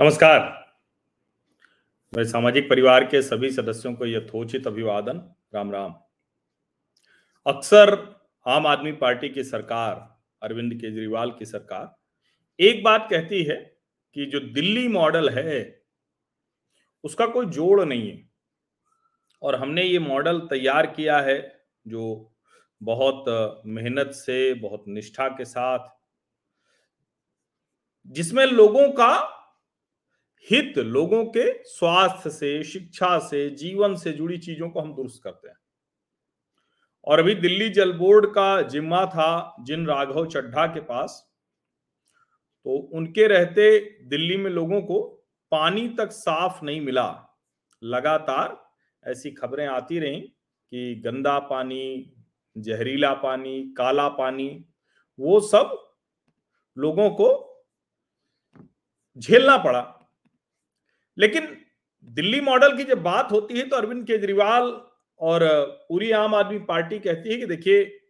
नमस्कार। मेरे सामाजिक परिवार के सभी सदस्यों को यथोचित अभिवादन। राम राम। अक्सर आम आदमी पार्टी की सरकार, अरविंद केजरीवाल की सरकार, एक बात कहती है कि जो दिल्ली मॉडल है, उसका कोई जोड़ नहीं है। और हमने ये मॉडल तैयार किया है जो बहुत मेहनत से, बहुत निष्ठा के साथ, जिसमें लोगों का हित लोगों के स्वास्थ्य से, शिक्षा से, जीवन से जुड़ी चीज़ों को हम दुरुस्त करते हैं। और अभी दिल्ली जल बोर्ड का जिम्मा था जिन राघव चड्ढा के पास तो उनके रहते दिल्ली में लोगों को पानी तक साफ़ नहीं मिला। लगातार ऐसी खबरें आती रहीं कि गंदा पानी, जहरीला पानी, काला पानी, वो सब लोगों को झेलना पड़ा। लेकिन दिल्ली मॉडल की जब बात होती है तो अरविंद केजरीवाल और पूरी आम आदमी पार्टी कहती है कि देखिए,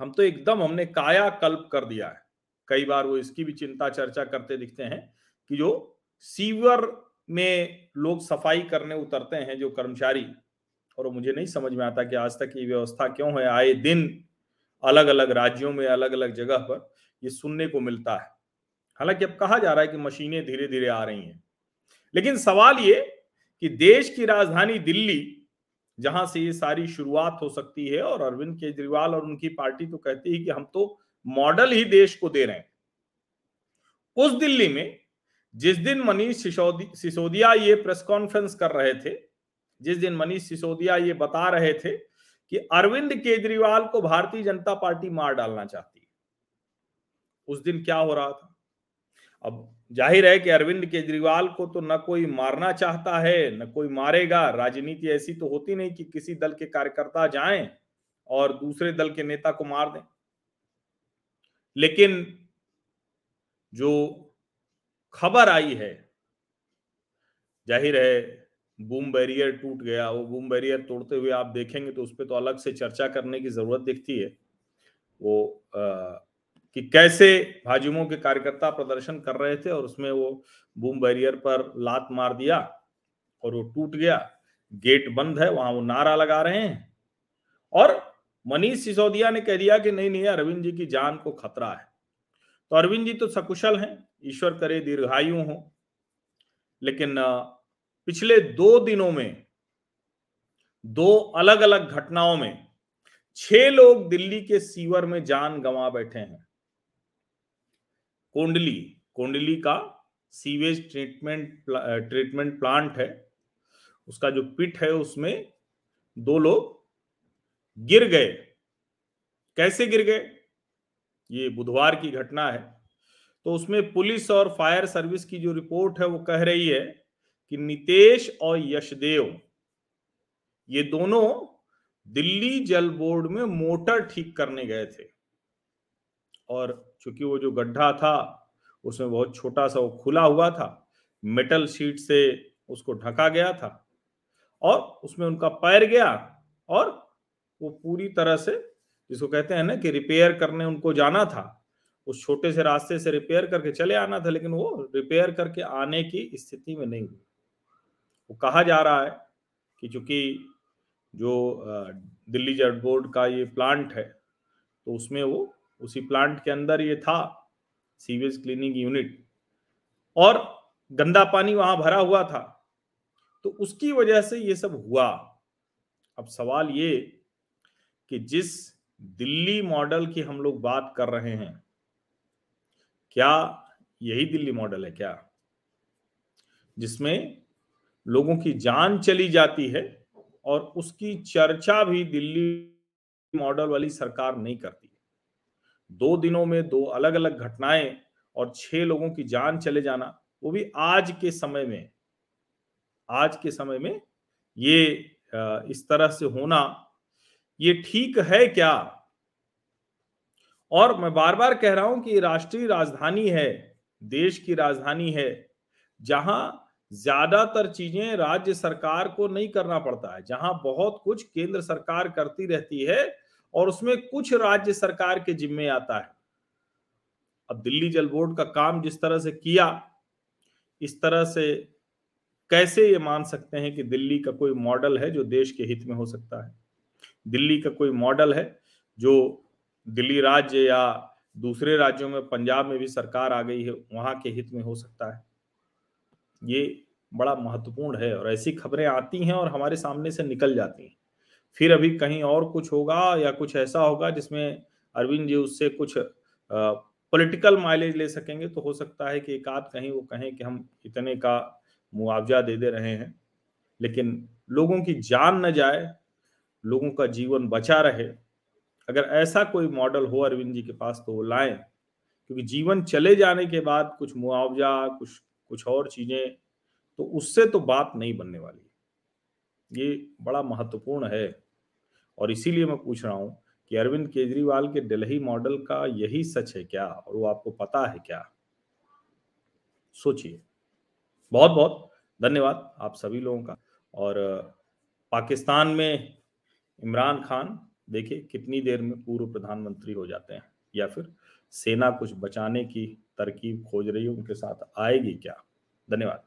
हम तो एकदम हमने काया कल्प कर दिया है। कई बार वो इसकी भी चिंता चर्चा करते दिखते हैं कि जो सीवर में लोग सफ़ाई करने उतरते हैं, जो कर्मचारी, और मुझे नहीं समझ में आता कि आज तक ये व्यवस्था क्यों है, आए दिन अलग अलग राज्यों में अलग अलग जगह पर ये सुनने को मिलता है। हालाँकि अब कहा जा रहा है कि मशीनें धीरे धीरे आ रही हैं। लेकिन सवाल ये कि देश की राजधानी दिल्ली, जहाँ से ये सारी शुरुआत हो सकती है, और अरविंद केजरीवाल और उनकी पार्टी तो कहती है कि हम तो मॉडल ही देश को दे रहे हैं। उस दिल्ली में जिस दिन मनीष सिसोदिया ये प्रेस कॉन्फ्रेंस कर रहे थे, जिस दिन मनीष सिसोदिया ये बता रहे थे कि अरविंद केजरीवाल को भारतीय जनता पार्टी मार डालना चाहती है, उस दिन क्या हो रहा था? अब ज़ाहिर है कि अरविंद केजरीवाल को तो न कोई मारना चाहता है न कोई मारेगा। राजनीति ऐसी तो होती नहीं कि किसी दल के कार्यकर्ता जाएँ और दूसरे दल के नेता को मार दें। लेकिन जो खबर आई है ज़ाहिर है बूम बैरियर टूट गया वो बूम बैरियर तोड़ते हुए आप देखेंगे तो उस पर तो अलग से चर्चा करने की ज़रूरत दिखती है। वो आ, कि कैसे भाजयुमो के कार्यकर्ता प्रदर्शन कर रहे थे और उसमें वो बूम बैरियर पर लात मार दिया और वो टूट गया। गेट बंद है, वहाँ वो नारा लगा रहे हैं। और मनीष सिसोदिया ने कह दिया कि नहीं नहीं, अरविंद जी की जान को खतरा है। तो अरविंद जी तो सकुशल हैं, ईश्वर करे दीर्घायु हो। लेकिन पिछले दो दिनों में, दो अलग अलग घटनाओं में, छह लोग दिल्ली के सीवर में जान गंवा बैठे हैं। कोंडली कोंडली का सीवेज ट्रीटमेंट ट्रीटमेंट प्लांट है। उसका जो पिट है, उसमें दो लोग गिर गए। कैसे गिर गए? ये बुधवार की घटना है। तो उसमें पुलिस और फायर सर्विस की जो रिपोर्ट है, वो कह रही है कि नितेश और यशदेव, ये दोनों दिल्ली जल बोर्ड में मोटर ठीक करने गए थे। और चूँकि वो जो गड्ढा था, उसमें बहुत छोटा सा वो खुला हुआ था मेटल शीट से उसको ढका गया था और उसमें उनका पैर गया और वो पूरी तरह से, जिसको कहते हैं ना कि रिपेयर करने उनको जाना था, उस छोटे से रास्ते से रिपेयर करके चले आना था, लेकिन वो रिपेयर करके आने की स्थिति में नहीं हुई वो कहा जा रहा है कि चूँकि जो दिल्ली जल बोर्ड का ये प्लांट है तो उसमें वो उसी प्लांट के अंदर ये था, सीवेज क्लीनिंग यूनिट। और गंदा पानी वहाँ भरा हुआ था। तो उसकी वजह से ये सब हुआ। अब सवाल ये कि जिस दिल्ली मॉडल की हम लोग बात कर रहे हैं, क्या यही दिल्ली मॉडल है क्या? जिसमें लोगों की जान चली जाती है और उसकी चर्चा भी दिल्ली मॉडल वाली सरकार नहीं करती। दो दिनों में दो अलग अलग घटनाएँ और छह लोगों की जान चले जाना, वो भी आज के समय में। आज के समय में ये इस तरह से होना, ये ठीक है क्या? और मैं बार बार कह रहा हूँ कि राष्ट्रीय राजधानी है, देश की राजधानी है, जहाँ ज़्यादातर चीज़ें राज्य सरकार को नहीं करना पड़ता है, जहाँ बहुत कुछ केंद्र सरकार करती रहती है और उसमें कुछ राज्य सरकार के जिम्मे आता है। अब दिल्ली जल बोर्ड का काम जिस तरह से किया, इस तरह से कैसे ये मान सकते हैं कि दिल्ली का कोई मॉडल है जो देश के हित में हो सकता है? दिल्ली का कोई मॉडल है जो दिल्ली राज्य या दूसरे राज्यों में, पंजाब में भी सरकार आ गई है, वहाँ के हित में हो सकता है? ये बड़ा महत्वपूर्ण है और ऐसी खबरें आती हैं और हमारे सामने से निकल जाती हैं। फिर अभी कहीं और कुछ होगा या कुछ ऐसा होगा जिसमें अरविंद जी उससे कुछ पॉलिटिकल माइलेज ले सकेंगे तो हो सकता है कि एक आध कहीं वो कहें कि हम इतने का मुआवजा दे दे रहे हैं। लेकिन लोगों की जान न जाए, लोगों का जीवन बचा रहे। अगर ऐसा कोई मॉडल हो अरविंद जी के पास तो वो लाएँ। क्योंकि जीवन चले जाने के बाद कुछ मुआवजा, कुछ कुछ और चीज़ें तो उससे तो बात नहीं बनने वाली। ये बड़ा महत्वपूर्ण है। और इसीलिए मैं पूछ रहा हूँ कि अरविंद केजरीवाल के दिल्ली मॉडल का यही सच है क्या? और वो आपको पता है क्या? सोचिए। बहुत बहुत धन्यवाद आप सभी लोगों का। और, पाकिस्तान में इमरान खान, देखिए कितनी देर में पूर्व प्रधानमंत्री हो जाते हैं, या फिर सेना कुछ बचाने की तरकीब खोज रही है, उनके साथ आएगी क्या? धन्यवाद।